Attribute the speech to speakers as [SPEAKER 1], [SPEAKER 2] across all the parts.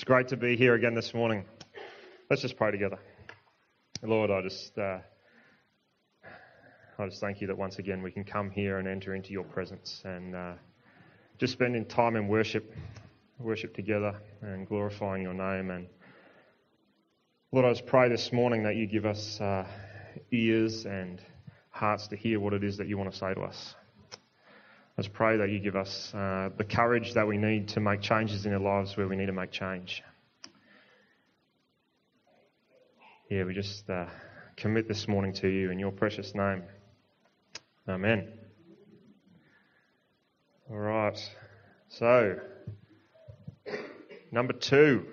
[SPEAKER 1] It's great to be here again this morning. Let's just pray together. Lord, I just, uh, I just thank you that once again we can come here and enter into your presence and uh, just spending time in worship, worship together and glorifying your name. And Lord, I just pray this morning that you give us uh, ears and hearts to hear what it is that you want to say to us. Let's pray that you give us uh, the courage that we need to make changes in our lives where we need to make change. Yeah, we just uh, commit this morning to you in your precious name. Amen. All right. So, number two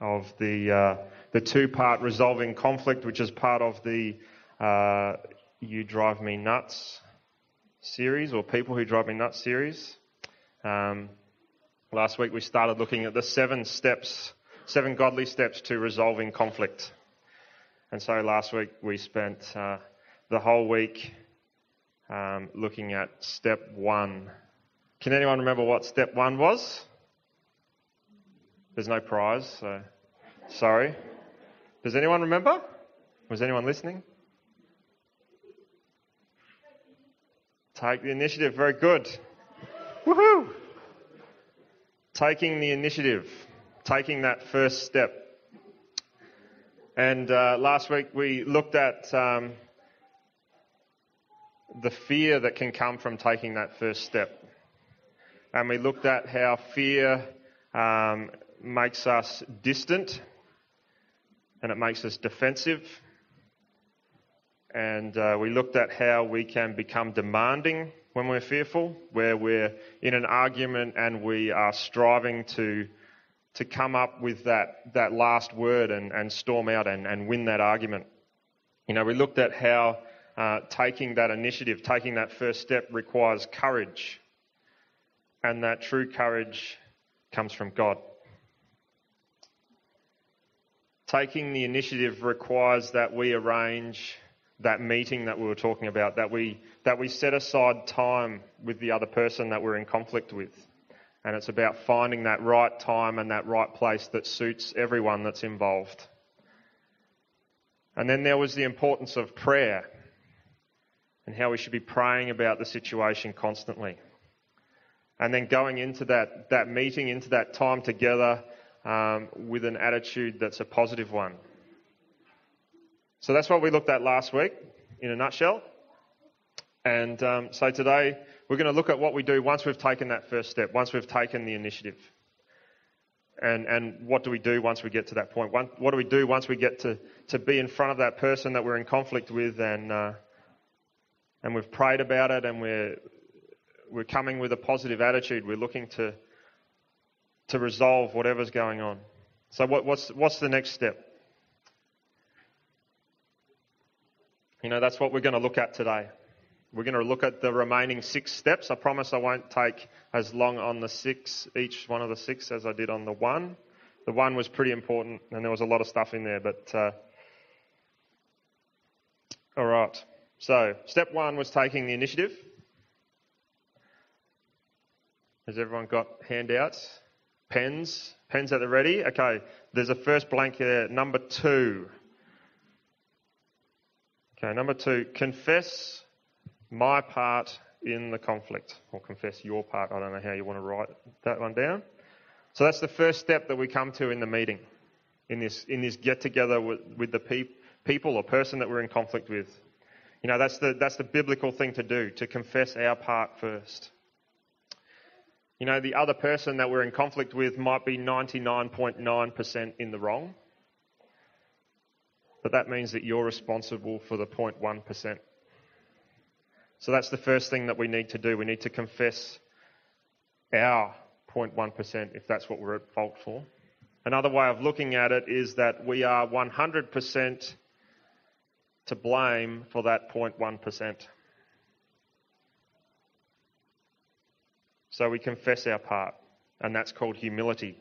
[SPEAKER 1] of the uh, the two-part resolving conflict, which is part of the uh, "You Drive Me Nuts" series or People Who Drive Me Nuts series. Um, last week we started looking at the seven steps, seven godly steps to resolving conflict. And so last week we spent uh, the whole week um, looking at step one. Can anyone remember what step one was? There's no prize, so sorry. Does anyone remember? Was anyone listening? Take the initiative. Very good. Woohoo! Taking the initiative. Taking that first step. And uh, last week we looked at um, the fear that can come from taking that first step. And we looked at how fear um, makes us distant and it makes us defensive and uh, we looked at how we can become demanding when we're fearful, where we're in an argument and we are striving to to come up with that, that last word and, and storm out and, and win that argument. You know, we looked at how uh, taking that initiative, taking that first step requires courage, and that true courage comes from God. Taking the initiative requires that we arrange that meeting that we were talking about, that we, that we set aside time with the other person that we're in conflict with. And it's about finding that right time and that right place that suits everyone that's involved. And then there was the importance of prayer and how we should be praying about the situation constantly. And then going into that, that meeting, into that time together um, with an attitude that's a positive one. So that's what we looked at last week in a nutshell. And um, so today we're going to look at what we do once we've taken that first step, once we've taken the initiative. And, and what do we do once we get to that point? What do we do once we get to, to be in front of that person that we're in conflict with and, uh, and we've prayed about it and we're, we're coming with a positive attitude. We're looking to, to resolve whatever's going on. So what, what's, what's the next step? You know, that's what we're going to look at today. We're going to look at the remaining six steps. I promise I won't take as long on the six, each one of the six, as I did on the one. The one was pretty important, and there was a lot of stuff in there, but. Uh, all right. So, step one was taking the initiative. Has everyone got handouts? Pens? Pens at the ready? Okay, there's a first blank here. Number two. Okay, number two, confess my part in the conflict, or confess your part. I don't know how you want to write that one down. So that's the first step that we come to in the meeting, in this in this get together with, with the pe- people or person that we're in conflict with. You know, that's the that's the biblical thing to do, to confess our part first. You know, the other person that we're in conflict with might be 99.9% in the wrong. But that means that you're responsible for the 0.1%. So that's the first thing that we need to do. We need to confess our 0.1% if that's what we're at fault for. Another way of looking at it is that we are 100% to blame for that 0.1%. So we confess our part, and that's called humility.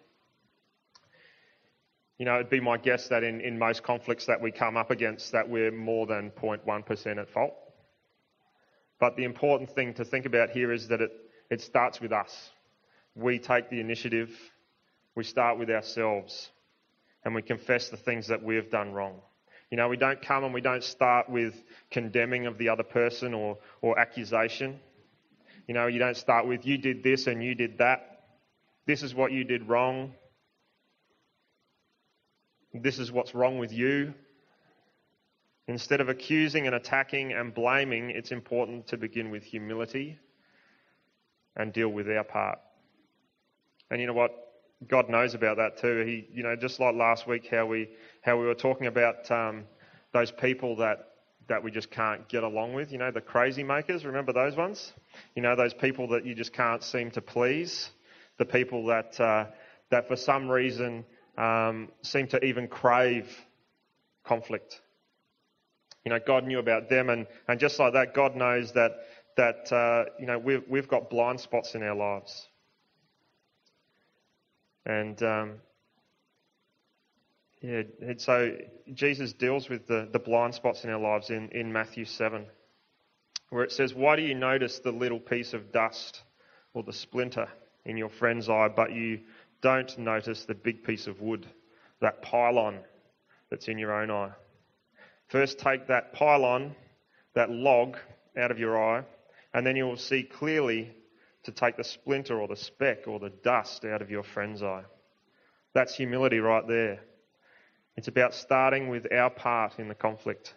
[SPEAKER 1] You know, it'd be my guess that in, in most conflicts that we come up against that we're more than 0.1% at fault. But the important thing to think about here is that it, it starts with us. We take the initiative. We start with ourselves and we confess the things that we've done wrong. You know, we don't come and we don't start with condemning of the other person or, or accusation. You know, you don't start with, you did this and you did that. This is what you did wrong. This is what's wrong with you. Instead of accusing and attacking and blaming, it's important to begin with humility and deal with our part. And you know what? God knows about that too. He, you know, just like last week, how we how we were talking about um, those people that that we just can't get along with. You know, the crazy makers. Remember those ones? You know, those people that you just can't seem to please. The people that uh, that for some reason um, seem to even crave conflict. You know, God knew about them, and, and just like that, God knows that that uh, you know we've we've got blind spots in our lives. And um, yeah, and so Jesus deals with the, the blind spots in our lives in, in Matthew 7, where it says, Why do you notice the little piece of dust or the splinter in your friend's eye, but you don't notice the big piece of wood, that pylon that's in your own eye? First, take that pylon, that log, out of your eye, and then you will see clearly to take the splinter or the speck or the dust out of your friend's eye. That's humility right there. It's about starting with our part in the conflict.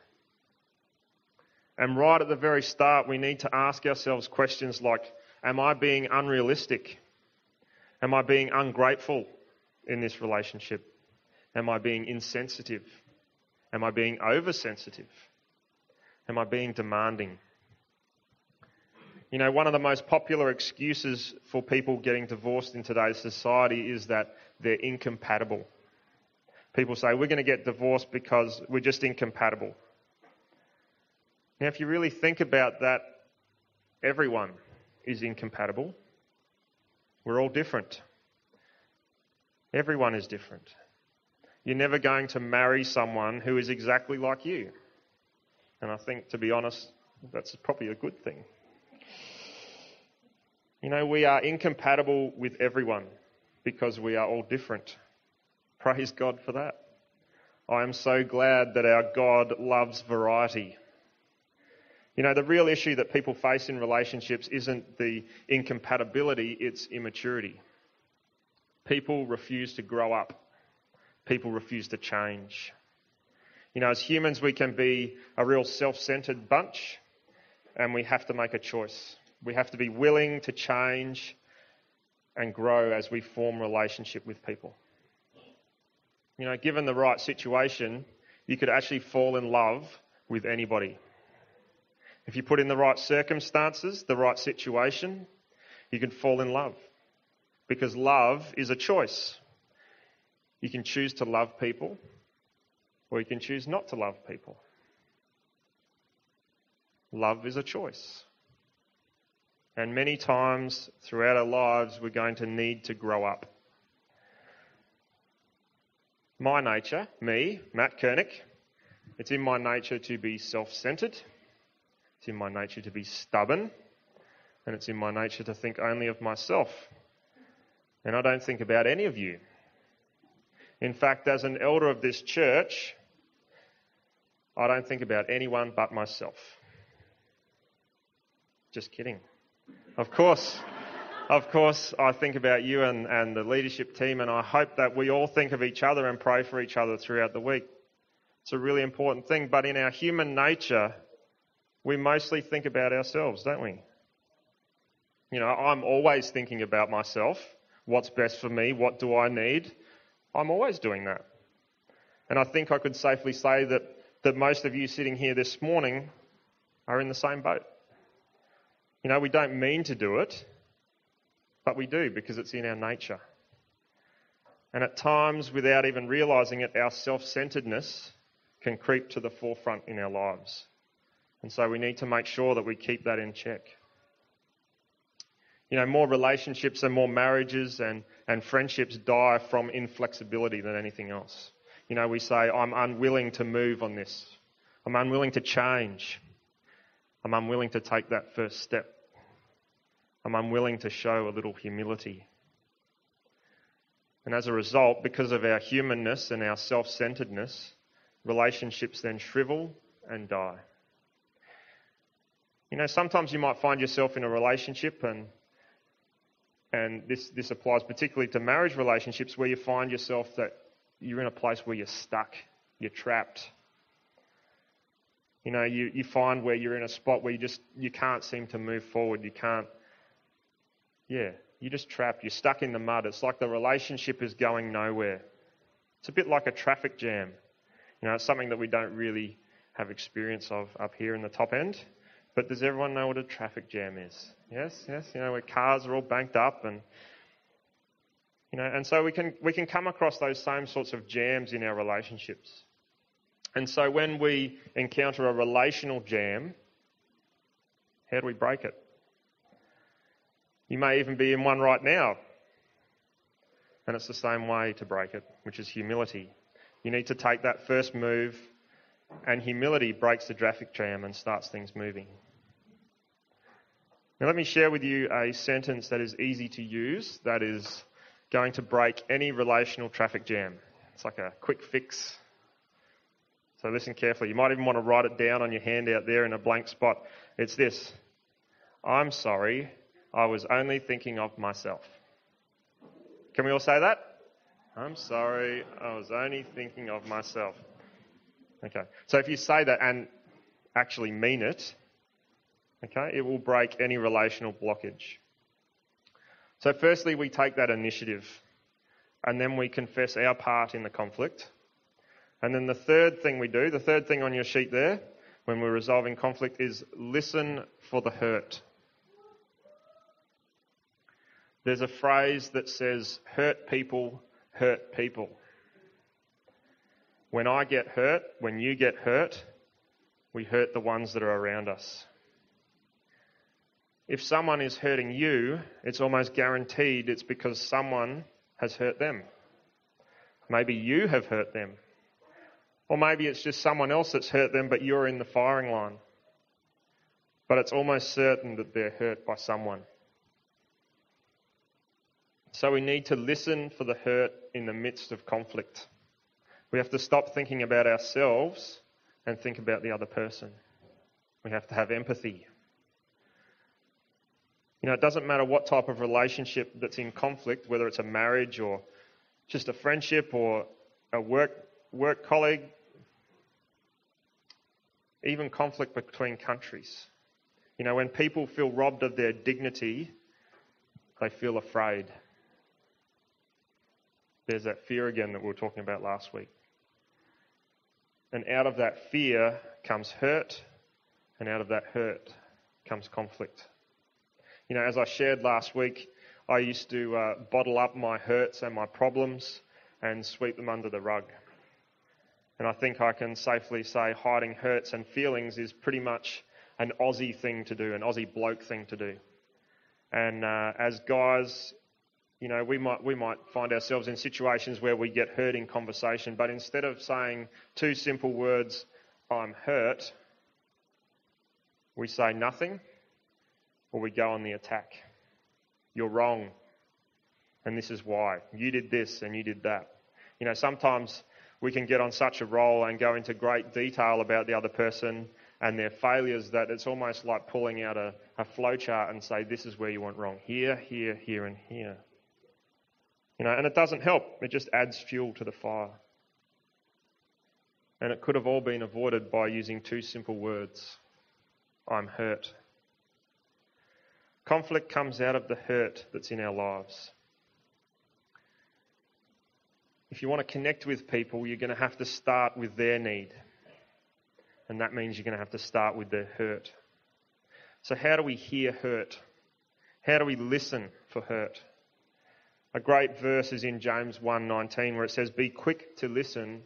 [SPEAKER 1] And right at the very start, we need to ask ourselves questions like Am I being unrealistic? Am I being ungrateful in this relationship? Am I being insensitive? Am I being oversensitive? Am I being demanding? You know, one of the most popular excuses for people getting divorced in today's society is that they're incompatible. People say, we're going to get divorced because we're just incompatible. Now, if you really think about that, everyone is incompatible. We're all different. Everyone is different. You're never going to marry someone who is exactly like you. And I think, to be honest, that's probably a good thing. You know, we are incompatible with everyone because we are all different. Praise God for that. I am so glad that our God loves variety. You know, the real issue that people face in relationships isn't the incompatibility, it's immaturity. People refuse to grow up. People refuse to change. You know, as humans, we can be a real self centered bunch, and we have to make a choice. We have to be willing to change and grow as we form relationship with people. You know, given the right situation, you could actually fall in love with anybody. If you put in the right circumstances, the right situation, you can fall in love. Because love is a choice. You can choose to love people, or you can choose not to love people. Love is a choice. And many times throughout our lives, we're going to need to grow up. My nature, me, Matt Kernick, it's in my nature to be self centered, it's in my nature to be stubborn, and it's in my nature to think only of myself. And I don't think about any of you. In fact, as an elder of this church, I don't think about anyone but myself. Just kidding. Of course, of course, I think about you and, and the leadership team, and I hope that we all think of each other and pray for each other throughout the week. It's a really important thing, but in our human nature, we mostly think about ourselves, don't we? You know, I'm always thinking about myself. What's best for me? What do I need? I'm always doing that. And I think I could safely say that, that most of you sitting here this morning are in the same boat. You know, we don't mean to do it, but we do because it's in our nature. And at times, without even realizing it, our self centeredness can creep to the forefront in our lives. And so we need to make sure that we keep that in check. You know, more relationships and more marriages and, and friendships die from inflexibility than anything else. You know, we say, I'm unwilling to move on this. I'm unwilling to change. I'm unwilling to take that first step. I'm unwilling to show a little humility. And as a result, because of our humanness and our self centeredness, relationships then shrivel and die. You know, sometimes you might find yourself in a relationship, and, and this, this applies particularly to marriage relationships, where you find yourself that you're in a place where you're stuck, you're trapped. You know, you, you find where you're in a spot where you just you can't seem to move forward. You can't. Yeah, you're just trapped. You're stuck in the mud. It's like the relationship is going nowhere. It's a bit like a traffic jam. You know, it's something that we don't really have experience of up here in the top end. But does everyone know what a traffic jam is? Yes, yes. You know, where cars are all banked up and you know, and so we can we can come across those same sorts of jams in our relationships. And so when we encounter a relational jam, how do we break it? You may even be in one right now. And it's the same way to break it, which is humility. You need to take that first move, and humility breaks the traffic jam and starts things moving. Now, let me share with you a sentence that is easy to use that is going to break any relational traffic jam. It's like a quick fix. So listen carefully. You might even want to write it down on your handout there in a blank spot. It's this I'm sorry, I was only thinking of myself. Can we all say that? I'm sorry, I was only thinking of myself. Okay. So if you say that and actually mean it, Okay? It will break any relational blockage. So, firstly, we take that initiative and then we confess our part in the conflict. And then the third thing we do, the third thing on your sheet there, when we're resolving conflict, is listen for the hurt. There's a phrase that says, hurt people hurt people. When I get hurt, when you get hurt, we hurt the ones that are around us if someone is hurting you, it's almost guaranteed it's because someone has hurt them. Maybe you have hurt them. Or maybe it's just someone else that's hurt them, but you're in the firing line. But it's almost certain that they're hurt by someone. So we need to listen for the hurt in the midst of conflict. We have to stop thinking about ourselves and think about the other person. We have to have empathy. You know, it doesn't matter what type of relationship that's in conflict, whether it's a marriage or just a friendship or a work, work colleague, even conflict between countries. You know, when people feel robbed of their dignity, they feel afraid. There's that fear again that we were talking about last week. And out of that fear comes hurt, and out of that hurt comes conflict. You know, as I shared last week, I used to uh, bottle up my hurts and my problems and sweep them under the rug. And I think I can safely say hiding hurts and feelings is pretty much an Aussie thing to do, an Aussie bloke thing to do. And uh, as guys, you know, we might we might find ourselves in situations where we get hurt in conversation, but instead of saying two simple words, "I'm hurt," we say nothing or we go on the attack. You're wrong, and this is why. You did this and you did that. You know, sometimes we can get on such a roll and go into great detail about the other person and their failures that it's almost like pulling out a, a flowchart and say, this is where you went wrong. Here, here, here, and here. You know, and it doesn't help. It just adds fuel to the fire. And it could have all been avoided by using two simple words I'm hurt. Conflict comes out of the hurt that's in our lives. If you want to connect with people, you're going to have to start with their need. And that means you're going to have to start with their hurt. So, how do we hear hurt? How do we listen for hurt? A great verse is in James 1:19 where it says be quick to listen,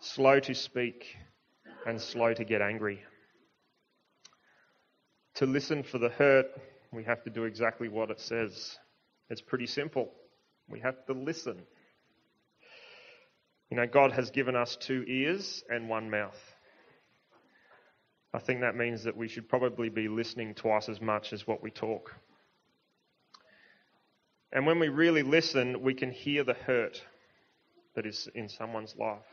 [SPEAKER 1] slow to speak, and slow to get angry. To listen for the hurt we have to do exactly what it says. It's pretty simple. We have to listen. You know, God has given us two ears and one mouth. I think that means that we should probably be listening twice as much as what we talk. And when we really listen, we can hear the hurt that is in someone's life.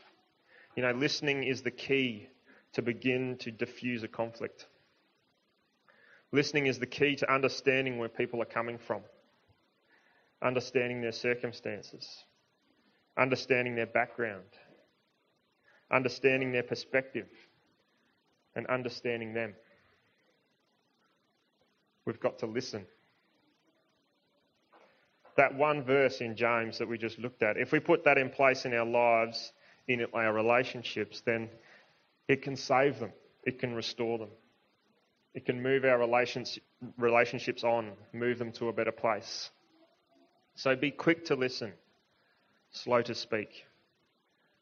[SPEAKER 1] You know, listening is the key to begin to diffuse a conflict. Listening is the key to understanding where people are coming from, understanding their circumstances, understanding their background, understanding their perspective, and understanding them. We've got to listen. That one verse in James that we just looked at, if we put that in place in our lives, in our relationships, then it can save them, it can restore them, it can move our relationships on, move them to a better place. So be quick to listen, slow to speak,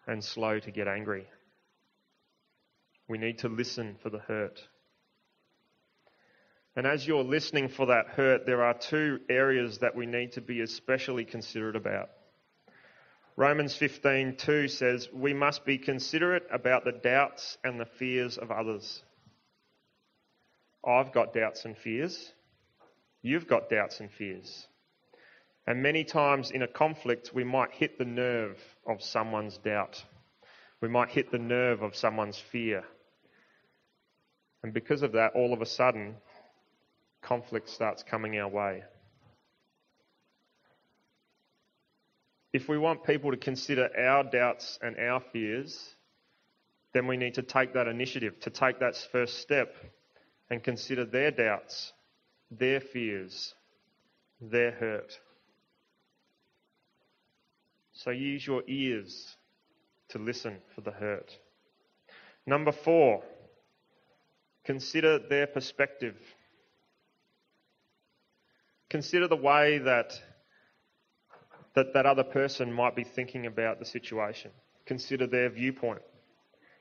[SPEAKER 1] and slow to get angry. We need to listen for the hurt. And as you're listening for that hurt, there are two areas that we need to be especially considerate about. Romans 15:2 says, "We must be considerate about the doubts and the fears of others." I've got doubts and fears. You've got doubts and fears. And many times in a conflict, we might hit the nerve of someone's doubt. We might hit the nerve of someone's fear. And because of that, all of a sudden, conflict starts coming our way. If we want people to consider our doubts and our fears, then we need to take that initiative, to take that first step and consider their doubts, their fears, their hurt. So use your ears to listen for the hurt. Number four, consider their perspective. Consider the way that, that that other person might be thinking about the situation. Consider their viewpoint.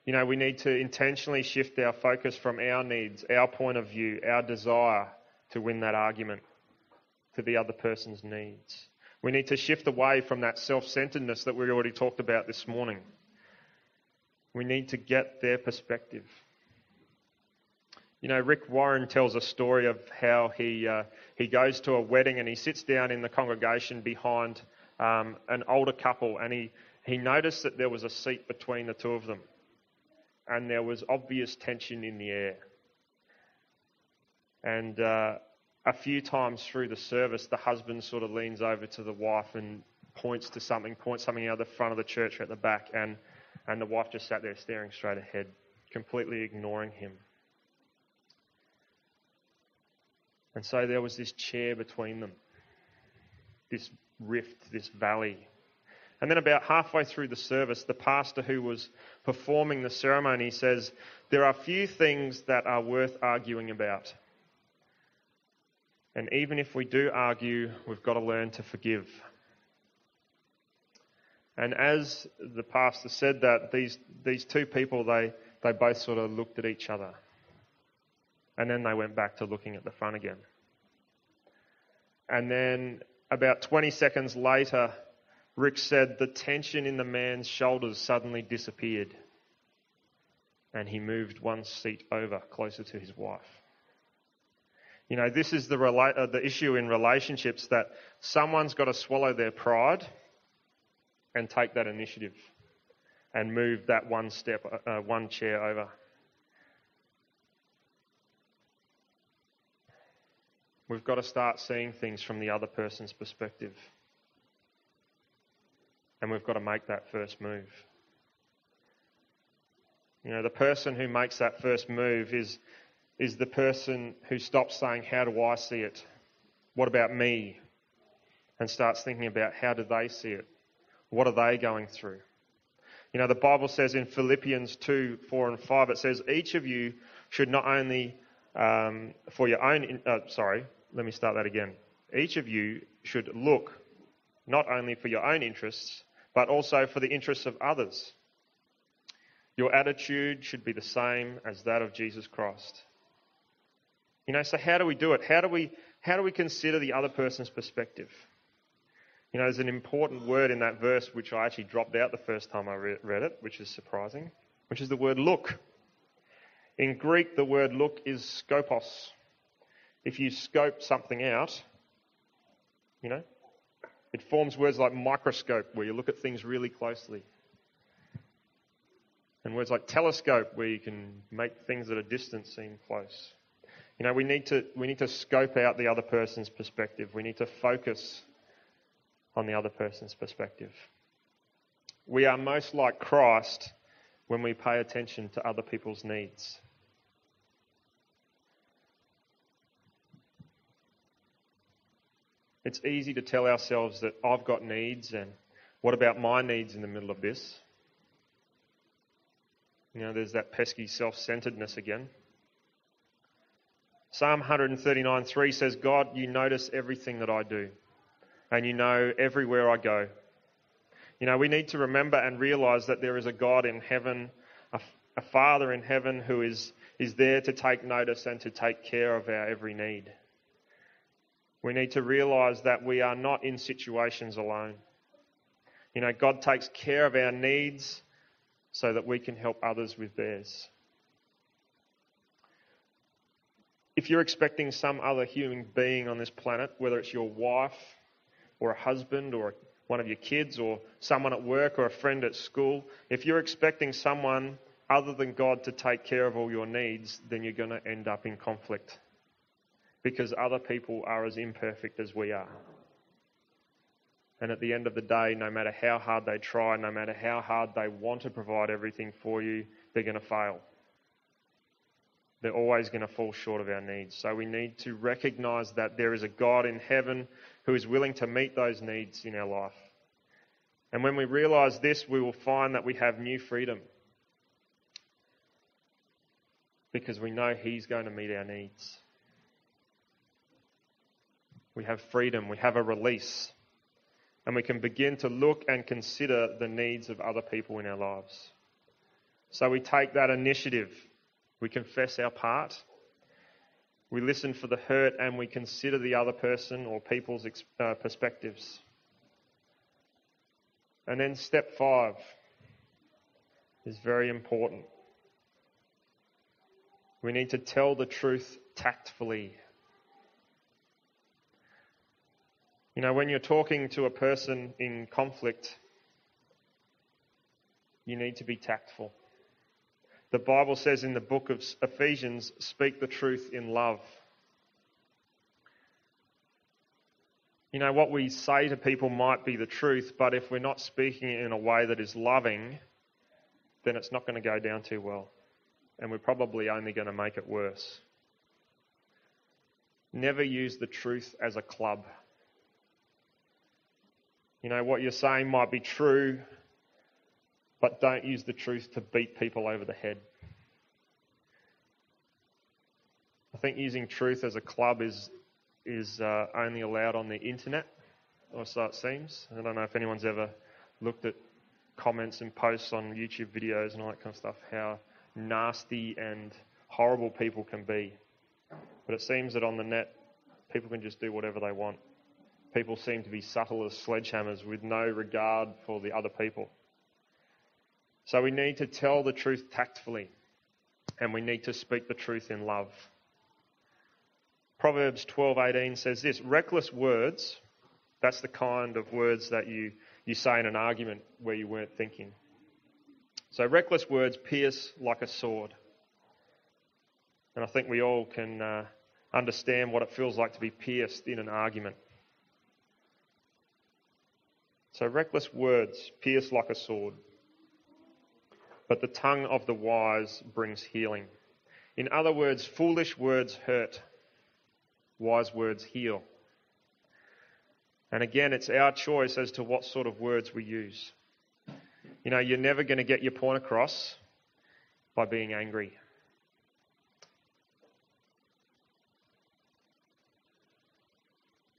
[SPEAKER 1] You know, we need to intentionally shift our focus from our needs, our point of view, our desire to win that argument to the other person's needs. We need to shift away from that self centeredness that we already talked about this morning. We need to get their perspective. You know, Rick Warren tells a story of how he, uh, he goes to a wedding and he sits down in the congregation behind um, an older couple and he, he noticed that there was a seat between the two of them and there was obvious tension in the air. And uh, a few times through the service, the husband sort of leans over to the wife and points to something, points something out the front of the church or at the back, and, and the wife just sat there staring straight ahead, completely ignoring him. And so there was this chair between them, this rift, this valley. And then, about halfway through the service, the pastor who was performing the ceremony says, There are few things that are worth arguing about. And even if we do argue, we've got to learn to forgive. And as the pastor said that, these, these two people, they, they both sort of looked at each other. And then they went back to looking at the front again. And then about 20 seconds later, Rick said the tension in the man's shoulders suddenly disappeared. And he moved one seat over closer to his wife. You know, this is the, rela- uh, the issue in relationships that someone's got to swallow their pride and take that initiative and move that one step, uh, one chair over. We've got to start seeing things from the other person's perspective. And we've got to make that first move. You know, the person who makes that first move is, is the person who stops saying, How do I see it? What about me? And starts thinking about how do they see it? What are they going through? You know, the Bible says in Philippians 2 4 and 5, it says, Each of you should not only, um, for your own, uh, sorry, let me start that again. Each of you should look not only for your own interests, but also for the interests of others. Your attitude should be the same as that of Jesus Christ. You know, so how do we do it? How do we, how do we consider the other person's perspective? You know, there's an important word in that verse which I actually dropped out the first time I read it, which is surprising, which is the word look. In Greek, the word look is skopos if you scope something out, you know, It forms words like microscope, where you look at things really closely. And words like telescope, where you can make things at a distance seem close. You know, we need to, we need to scope out the other person's perspective. We need to focus on the other person's perspective. We are most like Christ when we pay attention to other people's needs. It's easy to tell ourselves that I've got needs and what about my needs in the middle of this? You know, there's that pesky self centeredness again. Psalm 139:3 says, God, you notice everything that I do, and you know everywhere I go. You know, we need to remember and realize that there is a God in heaven, a, a Father in heaven who is, is there to take notice and to take care of our every need. We need to realize that we are not in situations alone. You know, God takes care of our needs so that we can help others with theirs. If you're expecting some other human being on this planet, whether it's your wife or a husband or one of your kids or someone at work or a friend at school, if you're expecting someone other than God to take care of all your needs, then you're going to end up in conflict. Because other people are as imperfect as we are. And at the end of the day, no matter how hard they try, no matter how hard they want to provide everything for you, they're going to fail they're always going to fall short of our needs. So we need to recognize that there is a God in heaven who is willing to meet those needs in our life. And when we realize this, we will find that we have new freedom. Because we know He's going to meet our needs. We have freedom, we have a release, and we can begin to look and consider the needs of other people in our lives. So we take that initiative we confess our part. We listen for the hurt and we consider the other person or people's uh, perspectives. And then step five is very important. We need to tell the truth tactfully. You know, when you're talking to a person in conflict, you need to be tactful. The Bible says in the book of Ephesians, speak the truth in love. You know, what we say to people might be the truth, but if we're not speaking it in a way that is loving, then it's not going to go down too well. And we're probably only going to make it worse. Never use the truth as a club. You know, what you're saying might be true, but don't use the truth to beat people over the head. I think using truth as a club is is uh, only allowed on the internet, or so it seems. I don't know if anyone's ever looked at comments and posts on YouTube videos and all that kind of stuff, how nasty and horrible people can be. But it seems that on the net, people can just do whatever they want. People seem to be subtle as sledgehammers with no regard for the other people. So we need to tell the truth tactfully, and we need to speak the truth in love. Proverbs 12:18 says this, reckless words, that's the kind of words that you, you say in an argument where you weren't thinking. So reckless words pierce like a sword. And I think we all can uh, understand what it feels like to be pierced in an argument. So reckless words pierce like a sword but the tongue of the wise brings healing. In other words, foolish words hurt, wise words heal. And again, it's our choice as to what sort of words we use. You know, you're never going to get your point across by being angry.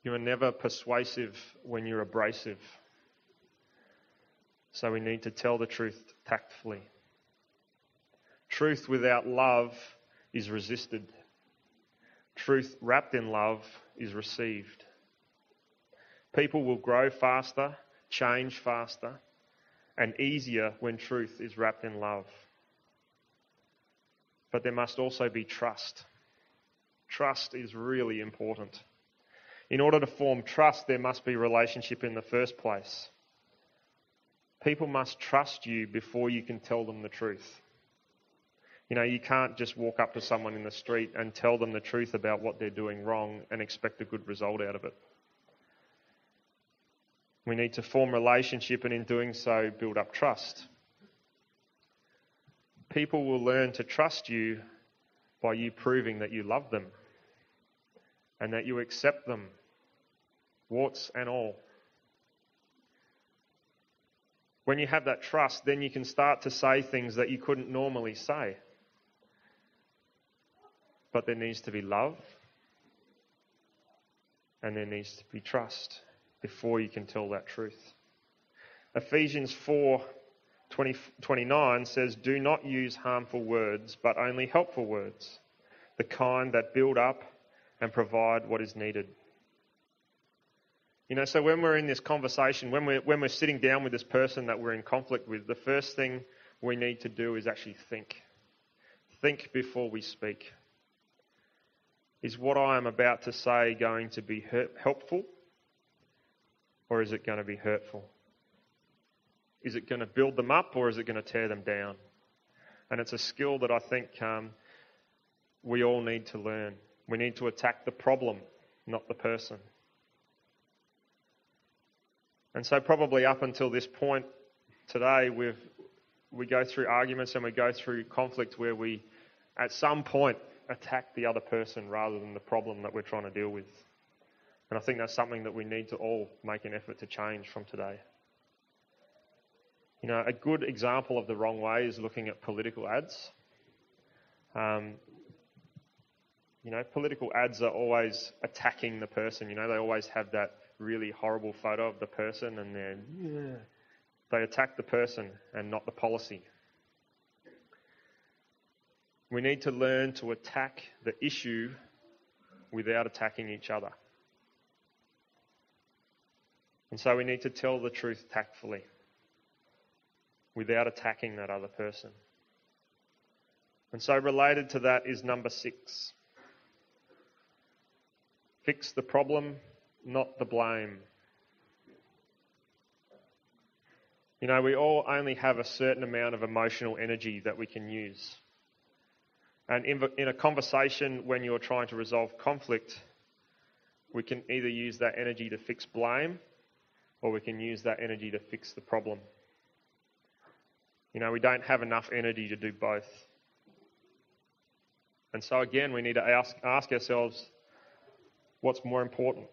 [SPEAKER 1] You are never persuasive when you're abrasive. So we need to tell the truth tactfully. Truth without love is resisted. Truth wrapped in love is received. People will grow faster, change faster, and easier when truth is wrapped in love. But there must also be trust. Trust is really important. In order to form trust, there must be relationship in the first place. People must trust you before you can tell them the truth. You know, you can't just walk up to someone in the street and tell them the truth about what they're doing wrong and expect a good result out of it. We need to form a relationship and in doing so build up trust. People will learn to trust you by you proving that you love them and that you accept them, warts and all. When you have that trust, then you can start to say things that you couldn't normally say. But there needs to be love and there needs to be trust before you can tell that truth. Ephesians 4 20, 29 says, Do not use harmful words, but only helpful words, the kind that build up and provide what is needed. You know, so when we're in this conversation, when we're, when we're sitting down with this person that we're in conflict with, the first thing we need to do is actually think. Think before we speak. Is what I am about to say going to be helpful or is it going to be hurtful? Is it going to build them up or is it going to tear them down? And it's a skill that I think um, we all need to learn. We need to attack the problem, not the person. And so, probably up until this point today, we've, we go through arguments and we go through conflict where we, at some point, attack the other person rather than the problem that we're trying to deal with. And I think that's something that we need to all make an effort to change from today. You know, a good example of the wrong way is looking at political ads. Um, you know, political ads are always attacking the person. You know, they always have that really horrible photo of the person and then yeah, they attack the person and not the policy. We need to learn to attack the issue without attacking each other. And so we need to tell the truth tactfully without attacking that other person. And so, related to that is number six fix the problem, not the blame. You know, we all only have a certain amount of emotional energy that we can use. And in, a conversation, when you're trying to resolve conflict, we can either use that energy to fix blame or we can use that energy to fix the problem. You know, we don't have enough energy to do both. And so, again, we need to ask, ask ourselves what's more important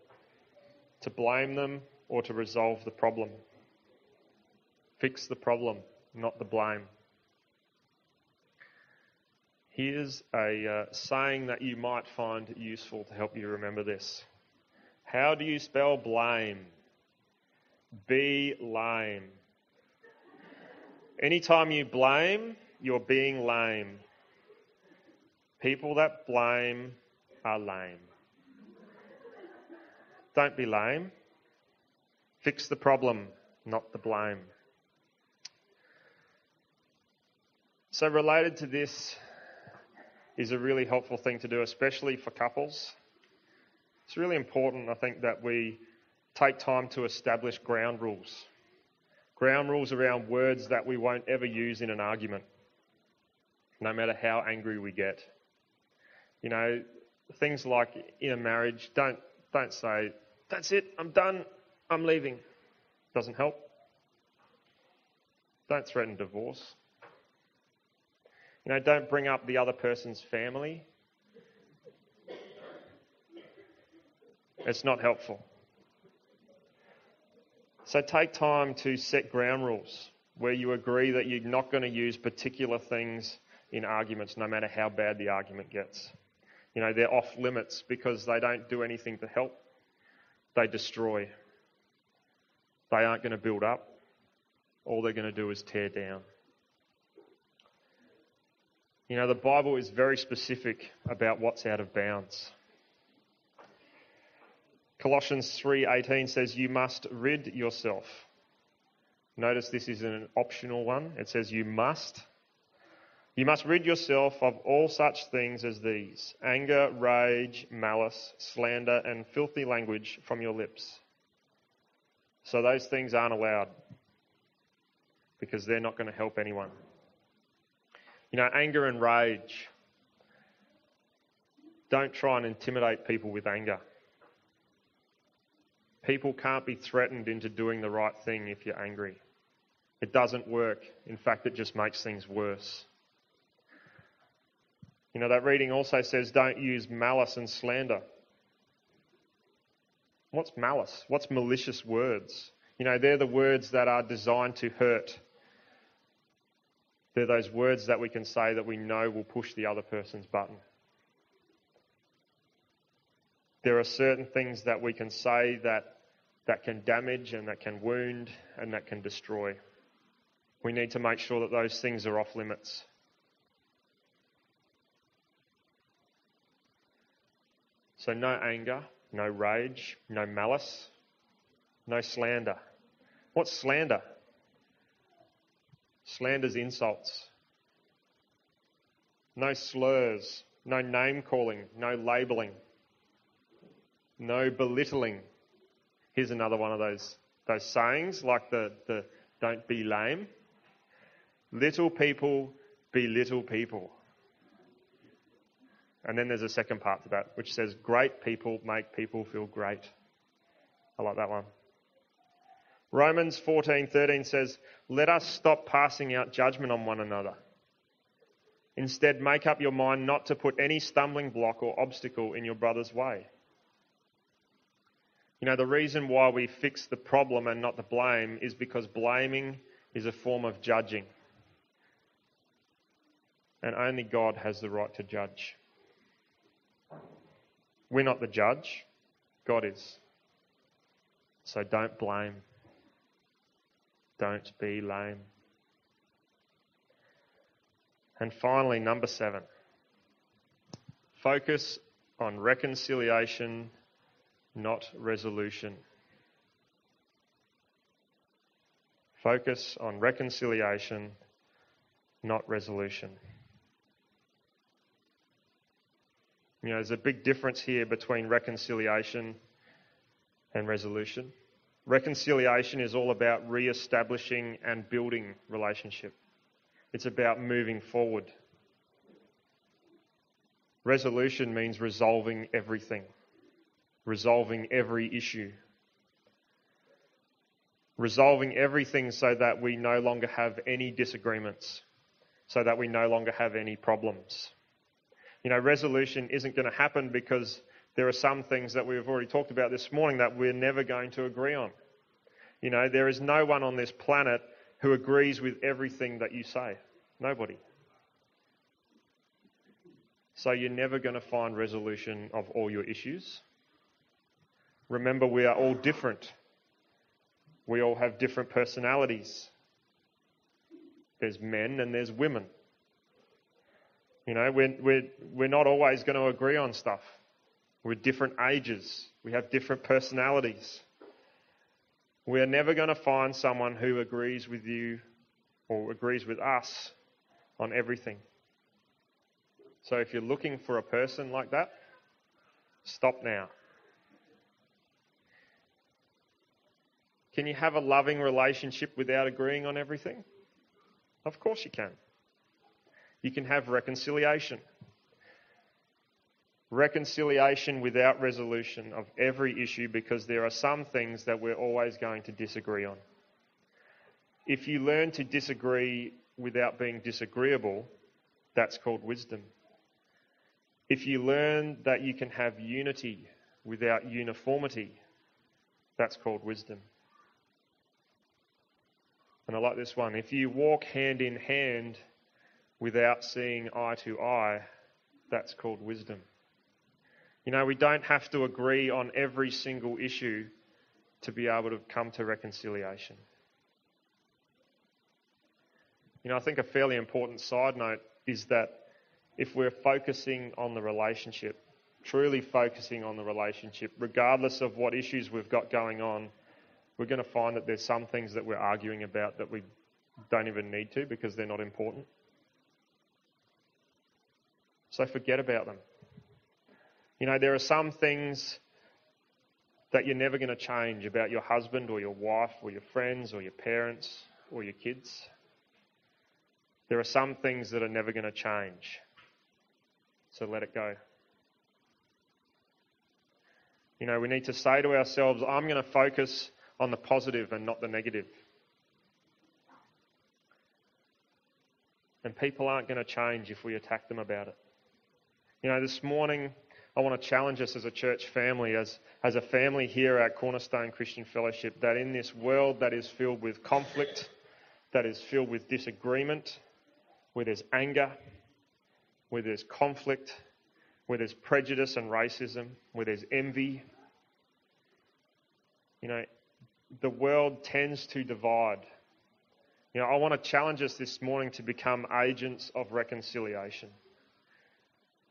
[SPEAKER 1] to blame them or to resolve the problem? Fix the problem, not the blame. Here's a uh, saying that you might find useful to help you remember this. How do you spell blame? Be lame. Anytime you blame, you're being lame. People that blame are lame. Don't be lame. Fix the problem, not the blame. So, related to this is a really helpful thing to do, especially for couples. It's really important, I think, that we take time to establish ground rules. Ground rules around words that we won't ever use in an argument, no matter how angry we get. You know, things like in a marriage, don't, don't say, that's it, I'm done, I'm leaving. Doesn't help. Don't threaten divorce. You know, don't bring up the other person's family. It's not helpful. So take time to set ground rules where you agree that you're not going to use particular things in arguments, no matter how bad the argument gets. You know, they're off limits because they don't do anything to help, they destroy. They aren't going to build up. All they're going to do is tear down. You know, the Bible is very specific about what's out of bounds. Colossians 3:18 says you must rid yourself. Notice this is an optional one. It says you must You must rid yourself of all such things as these anger, rage, malice, slander, and filthy language from your lips. So those things aren't allowed because they're not going to help anyone. You know, anger and rage. Don't try and intimidate people with anger. People can't be threatened into doing the right thing if you're angry. It doesn't work. In fact, it just makes things worse. You know, that reading also says don't use malice and slander. What's malice? What's malicious words? You know, they're the words that are designed to hurt. They're those words that we can say that we know will push the other person's button. There are certain things that we can say that, that can damage and that can wound and that can destroy. We need to make sure that those things are off limits. So, no anger, no rage, no malice, no slander. What's slander? Slander's insults. No slurs, no name calling, no labelling, no belittling. Here's another one of those, those sayings, like the, the don't be lame. Little people be little people. And then there's a second part to that, which says, Great people make people feel great. I like that one. Romans 14:13 says, "Let us stop passing out judgment on one another. Instead, make up your mind not to put any stumbling block or obstacle in your brother's way." You know, the reason why we fix the problem and not the blame is because blaming is a form of judging. And only God has the right to judge. We're not the judge, God is. So don't blame. Don't be lame. And finally, number seven focus on reconciliation, not resolution. Focus on reconciliation, not resolution. You know, there's a big difference here between reconciliation and resolution. Reconciliation is all about re establishing and building relationship, it's about moving forward. Resolution means resolving everything, resolving every issue, resolving everything so that we no longer have any disagreements, so that we no longer have any problems. You know, resolution isn't going to happen because there are some things that we've already talked about this morning that we're never going to agree on. You know, there is no one on this planet who agrees with everything that you say. Nobody. So you're never going to find resolution of all your issues. Remember, we are all different. We all have different personalities. There's men and there's women. You know, we're, we're, we're not always going to agree on stuff. We're different ages. We have different personalities. We are never going to find someone who agrees with you or agrees with us on everything. So if you're looking for a person like that, stop now. Can you have a loving relationship without agreeing on everything? Of course you can. You can have reconciliation reconciliation without resolution of every issue because there are some things that we're always going to disagree on. If you learn to disagree without being disagreeable, that's called wisdom. If you learn that you can have unity without uniformity, that's called wisdom. And I like this one. If you walk hand in hand without seeing eye to eye, that's called wisdom. You know, we don't have to agree on every single issue to be able to come to reconciliation. You know, I think a fairly important side note is that if we're focusing on the relationship, truly focusing on the relationship, regardless of what issues we've got going on, we're going to find that there's some things that we're arguing about that we don't even need to because they're not important. So forget about them. You know, there are some things that you're never going to change about your husband or your wife or your friends or your parents or your kids. There are some things that are never going to change. So let it go. You know, we need to say to ourselves, I'm going to focus on the positive and not the negative. And people aren't going to change if we attack them about it. You know, this morning I want to challenge us as a church family, as, as a family here at Cornerstone Christian Fellowship, that in this world that is filled with conflict, that is filled with disagreement, where there's anger, where there's conflict, where there's prejudice and racism, where there's envy. You know, the world tends to divide. You know, I want to challenge us this morning to become agents of reconciliation.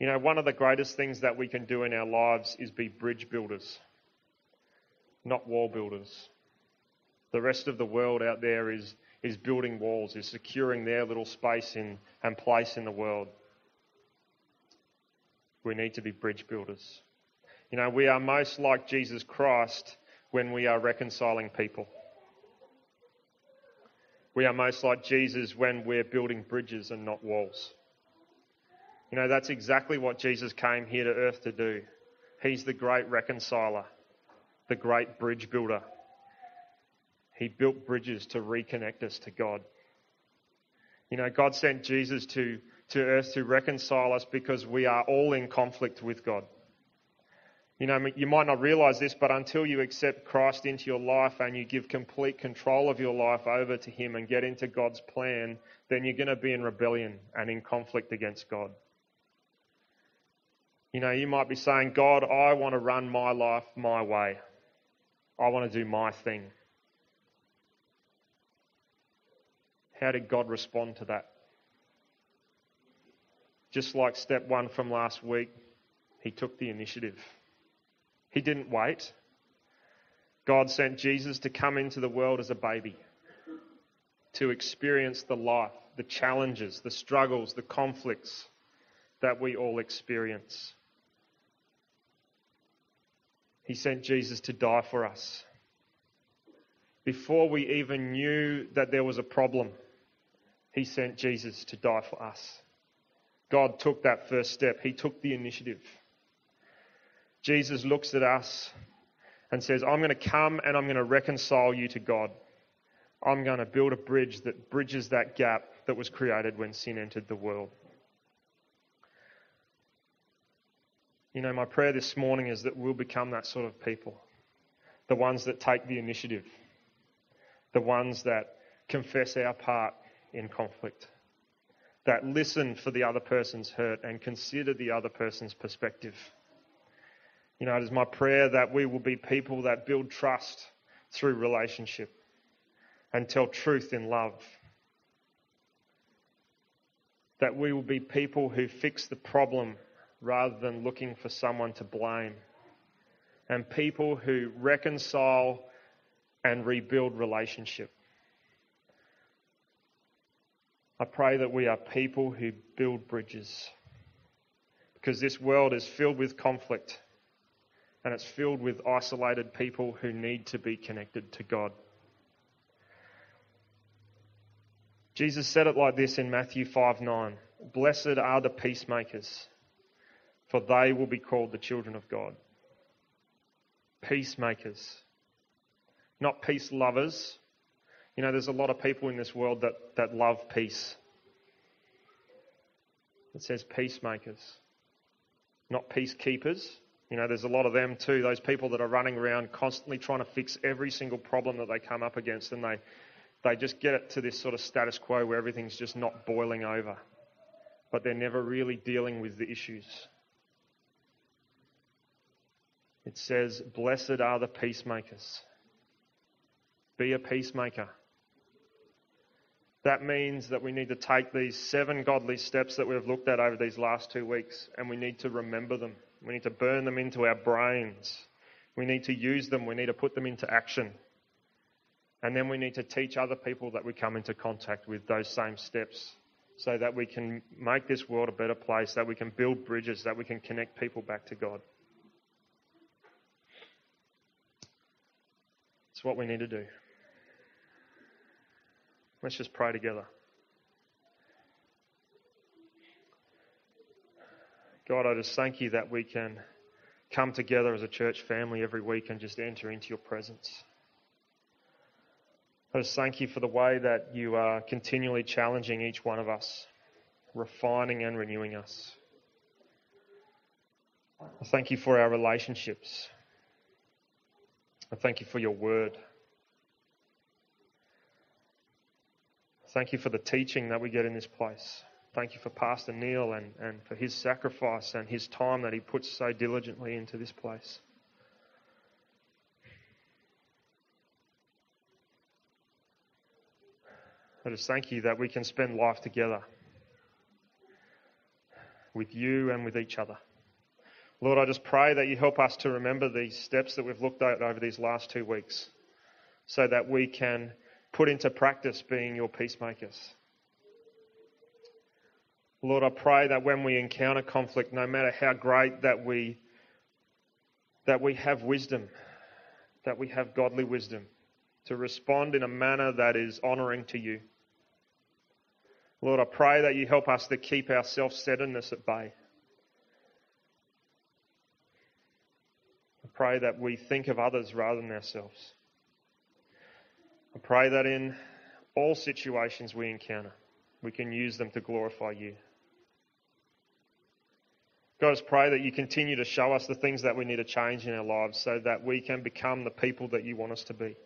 [SPEAKER 1] You know, one of the greatest things that we can do in our lives is be bridge builders, not wall builders. The rest of the world out there is, is building walls, is securing their little space in, and place in the world. We need to be bridge builders. You know, we are most like Jesus Christ when we are reconciling people. We are most like Jesus when we're building bridges and not walls. You know, that's exactly what Jesus came here to earth to do. He's the great reconciler, the great bridge builder. He built bridges to reconnect us to God. You know, God sent Jesus to to earth to reconcile us because we are all in conflict with God. You know, you might not realize this, but until you accept Christ into your life and you give complete control of your life over to Him and get into God's plan, then you're going to be in rebellion and in conflict against God. You know, you might be saying, God, I want to run my life my way. I want to do my thing. How did God respond to that? Just like step one from last week, he took the initiative. He didn't wait. God sent Jesus to come into the world as a baby, to experience the life, the challenges, the struggles, the conflicts that we all experience. He sent Jesus to die for us. Before we even knew that there was a problem, He sent Jesus to die for us. God took that first step, He took the initiative. Jesus looks at us and says, I'm going to come and I'm going to reconcile you to God. I'm going to build a bridge that bridges that gap that was created when sin entered the world. You know, my prayer this morning is that we'll become that sort of people. The ones that take the initiative. The ones that confess our part in conflict that listen for the other person's hurt and consider the other person's perspective. You know, it is my prayer that we will be people that build trust through relationship and tell truth in love. That we will be people who fix the problem rather than looking for someone to blame. And people who reconcile and rebuild relationship. I pray that we are people who build bridges. Because this world is filled with conflict and it's filled with isolated people who need to be connected to God. Jesus said it like this in Matthew 5 9 Blessed are the peacemakers, for they will be called the children of God. Peacemakers. Not peace lovers, you know, there's a lot of people in this world that, that love peace. It says peacemakers, not peacekeepers. You know, there's a lot of them too, those people that are running around constantly trying to fix every single problem that they come up against and they, they just get it to this sort of status quo where everything's just not boiling over. But they're never really dealing with the issues. It says, Blessed are the peacemakers. Be a peacemaker. That means that we need to take these seven godly steps that we've looked at over these last two weeks and we need to remember them. We need to burn them into our brains. We need to use them. We need to put them into action. And then we need to teach other people that we come into contact with those same steps so that we can make this world a better place, that we can build bridges, that we can connect people back to God. What we need to do. Let's just pray together. God, I just thank you that we can come together as a church family every week and just enter into your presence. I just thank you for the way that you are continually challenging each one of us, refining and renewing us. I thank you for our relationships. I thank you for your word. Thank you for the teaching that we get in this place. Thank you for Pastor Neil and, and for his sacrifice and his time that he puts so diligently into this place. I just thank you that we can spend life together with you and with each other. Lord, I just pray that you help us to remember these steps that we've looked at over these last two weeks so that we can put into practice being your peacemakers. Lord, I pray that when we encounter conflict, no matter how great that we that we have wisdom, that we have godly wisdom to respond in a manner that is honouring to you. Lord, I pray that you help us to keep our self-centeredness at bay. Pray that we think of others rather than ourselves. I pray that in all situations we encounter, we can use them to glorify you. God, I pray that you continue to show us the things that we need to change in our lives so that we can become the people that you want us to be.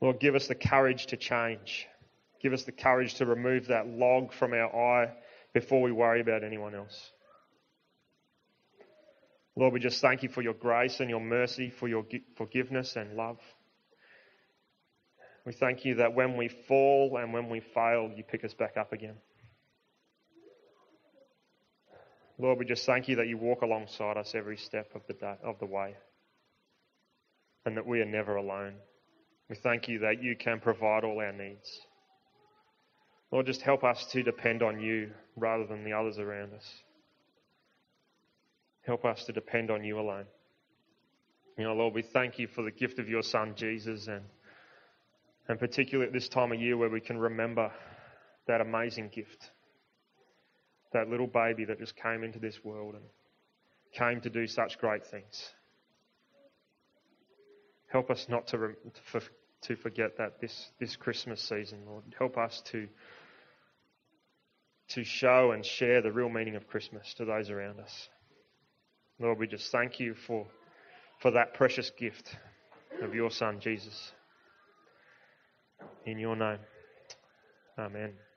[SPEAKER 1] Lord, give us the courage to change. Give us the courage to remove that log from our eye before we worry about anyone else. Lord, we just thank you for your grace and your mercy, for your forgiveness and love. We thank you that when we fall and when we fail, you pick us back up again. Lord, we just thank you that you walk alongside us every step of the, day, of the way and that we are never alone. We thank you that you can provide all our needs. Lord, just help us to depend on you rather than the others around us. Help us to depend on you alone. You know, Lord, we thank you for the gift of your Son, Jesus, and and particularly at this time of year where we can remember that amazing gift. That little baby that just came into this world and came to do such great things. Help us not to, to forget that this, this Christmas season, Lord. Help us to, to show and share the real meaning of Christmas to those around us. Lord, we just thank you for, for that precious gift of your Son, Jesus. In your name. Amen.